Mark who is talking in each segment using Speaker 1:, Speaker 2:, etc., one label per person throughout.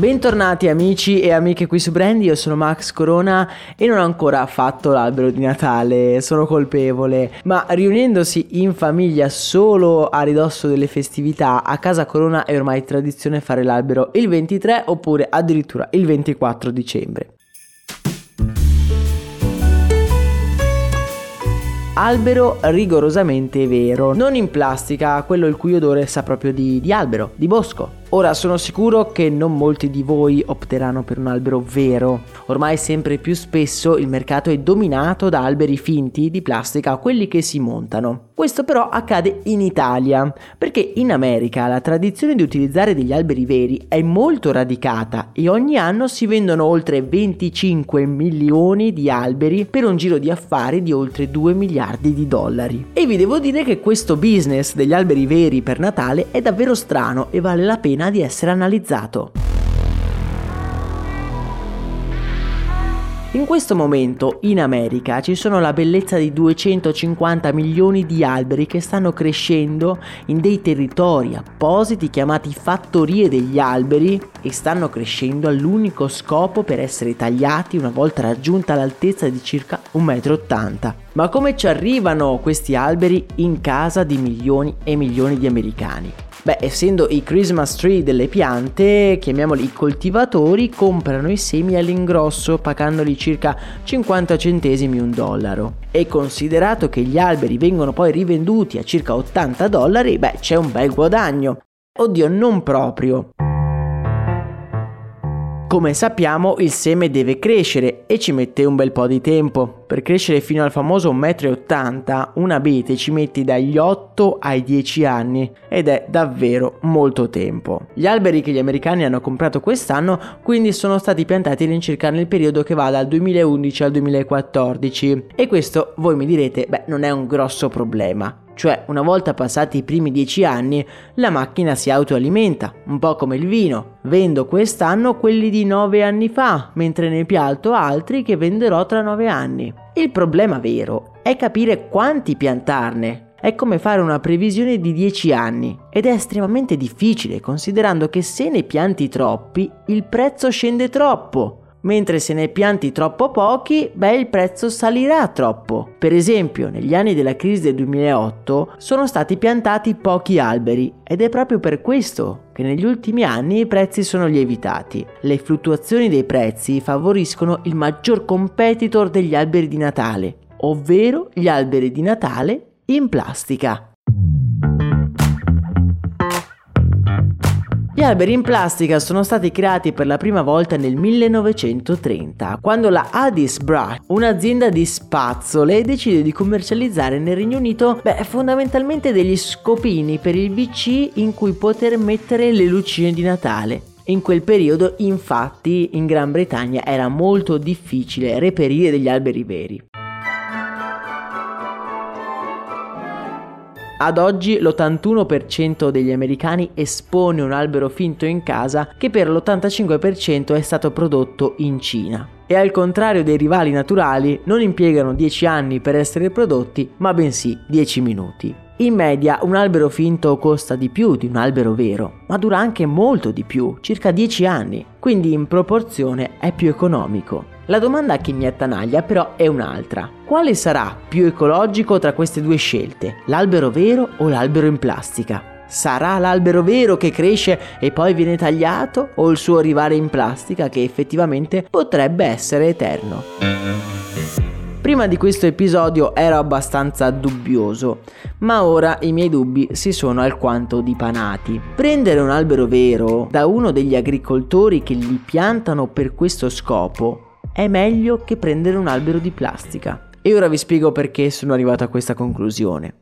Speaker 1: Bentornati amici e amiche qui su Brandy, io sono Max Corona e non ho ancora fatto l'albero di Natale, sono colpevole, ma riunendosi in famiglia solo a ridosso delle festività, a casa Corona è ormai tradizione fare l'albero il 23 oppure addirittura il 24 dicembre. albero rigorosamente vero, non in plastica, quello il cui odore sa proprio di, di albero, di bosco. Ora sono sicuro che non molti di voi opteranno per un albero vero. Ormai sempre più spesso il mercato è dominato da alberi finti di plastica, quelli che si montano. Questo però accade in Italia, perché in America la tradizione di utilizzare degli alberi veri è molto radicata e ogni anno si vendono oltre 25 milioni di alberi per un giro di affari di oltre 2 miliardi di dollari. E vi devo dire che questo business degli alberi veri per Natale è davvero strano e vale la pena di essere analizzato. In questo momento in America ci sono la bellezza di 250 milioni di alberi che stanno crescendo in dei territori appositi chiamati fattorie degli alberi e stanno crescendo all'unico scopo per essere tagliati una volta raggiunta l'altezza di circa 1,80 m. Ma come ci arrivano questi alberi in casa di milioni e milioni di americani? Beh, essendo i Christmas tree delle piante, chiamiamoli coltivatori, comprano i semi all'ingrosso pagandoli circa 50 centesimi un dollaro. E considerato che gli alberi vengono poi rivenduti a circa 80 dollari, beh, c'è un bel guadagno. Oddio, non proprio. Come sappiamo il seme deve crescere e ci mette un bel po' di tempo. Per crescere fino al famoso 1,80 m un abete ci mette dagli 8 ai 10 anni ed è davvero molto tempo. Gli alberi che gli americani hanno comprato quest'anno quindi sono stati piantati all'incirca nel periodo che va dal 2011 al 2014 e questo voi mi direte beh non è un grosso problema cioè una volta passati i primi dieci anni la macchina si autoalimenta, un po' come il vino. Vendo quest'anno quelli di nove anni fa, mentre ne pialto altri che venderò tra nove anni. Il problema vero è capire quanti piantarne. È come fare una previsione di 10 anni ed è estremamente difficile considerando che se ne pianti troppi il prezzo scende troppo mentre se ne pianti troppo pochi, beh il prezzo salirà troppo. Per esempio, negli anni della crisi del 2008 sono stati piantati pochi alberi ed è proprio per questo che negli ultimi anni i prezzi sono lievitati. Le fluttuazioni dei prezzi favoriscono il maggior competitor degli alberi di Natale, ovvero gli alberi di Natale in plastica. Gli alberi in plastica sono stati creati per la prima volta nel 1930, quando la Addis Brush, un'azienda di spazzole, decide di commercializzare nel Regno Unito beh, fondamentalmente degli scopini per il VC in cui poter mettere le lucine di Natale. In quel periodo, infatti, in Gran Bretagna era molto difficile reperire degli alberi veri. Ad oggi l'81% degli americani espone un albero finto in casa che per l'85% è stato prodotto in Cina. e al contrario dei rivali naturali non impiegano 10 anni per essere prodotti, ma bensì 10 minuti. In media un albero finto costa di più di un albero vero, ma dura anche molto di più, circa 10 anni, quindi in proporzione è più economico. La domanda che mi attanaglia però è un'altra. Quale sarà più ecologico tra queste due scelte, l'albero vero o l'albero in plastica? Sarà l'albero vero che cresce e poi viene tagliato o il suo arrivare in plastica che effettivamente potrebbe essere eterno? Prima di questo episodio ero abbastanza dubbioso, ma ora i miei dubbi si sono alquanto dipanati. Prendere un albero vero da uno degli agricoltori che li piantano per questo scopo è meglio che prendere un albero di plastica. E ora vi spiego perché sono arrivato a questa conclusione.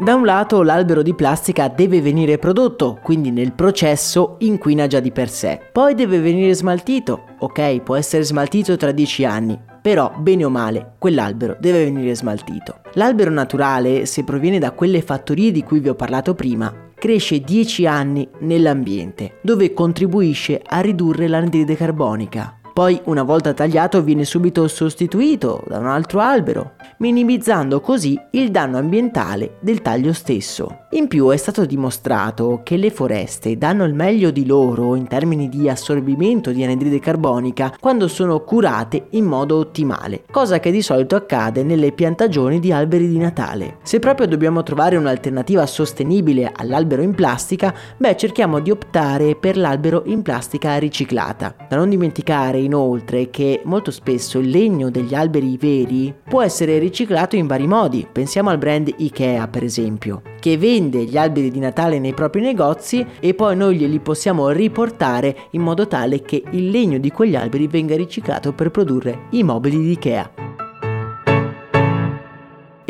Speaker 1: Da un lato l'albero di plastica deve venire prodotto, quindi nel processo inquina già di per sé. Poi deve venire smaltito, ok, può essere smaltito tra 10 anni, però bene o male quell'albero deve venire smaltito. L'albero naturale, se proviene da quelle fattorie di cui vi ho parlato prima, cresce 10 anni nell'ambiente, dove contribuisce a ridurre l'anidride carbonica. Poi, una volta tagliato, viene subito sostituito da un altro albero, minimizzando così il danno ambientale del taglio stesso. In più è stato dimostrato che le foreste danno il meglio di loro in termini di assorbimento di anidride carbonica quando sono curate in modo ottimale, cosa che di solito accade nelle piantagioni di alberi di Natale. Se proprio dobbiamo trovare un'alternativa sostenibile all'albero in plastica, beh cerchiamo di optare per l'albero in plastica riciclata. Da non dimenticare inoltre che molto spesso il legno degli alberi veri può essere riciclato in vari modi, pensiamo al brand Ikea per esempio, che vende gli alberi di Natale nei propri negozi e poi noi glieli possiamo riportare in modo tale che il legno di quegli alberi venga riciclato per produrre i mobili di Ikea.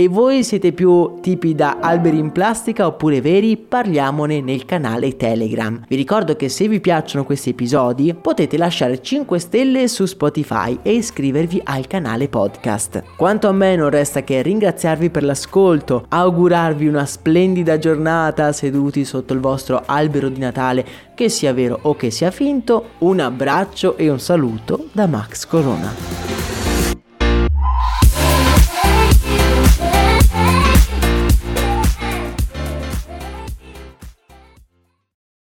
Speaker 1: E voi siete più tipi da alberi in plastica oppure veri? Parliamone nel canale Telegram. Vi ricordo che se vi piacciono questi episodi potete lasciare 5 stelle su Spotify e iscrivervi al canale podcast. Quanto a me non resta che ringraziarvi per l'ascolto, augurarvi una splendida giornata seduti sotto il vostro albero di Natale, che sia vero o che sia finto. Un abbraccio e un saluto da Max Corona.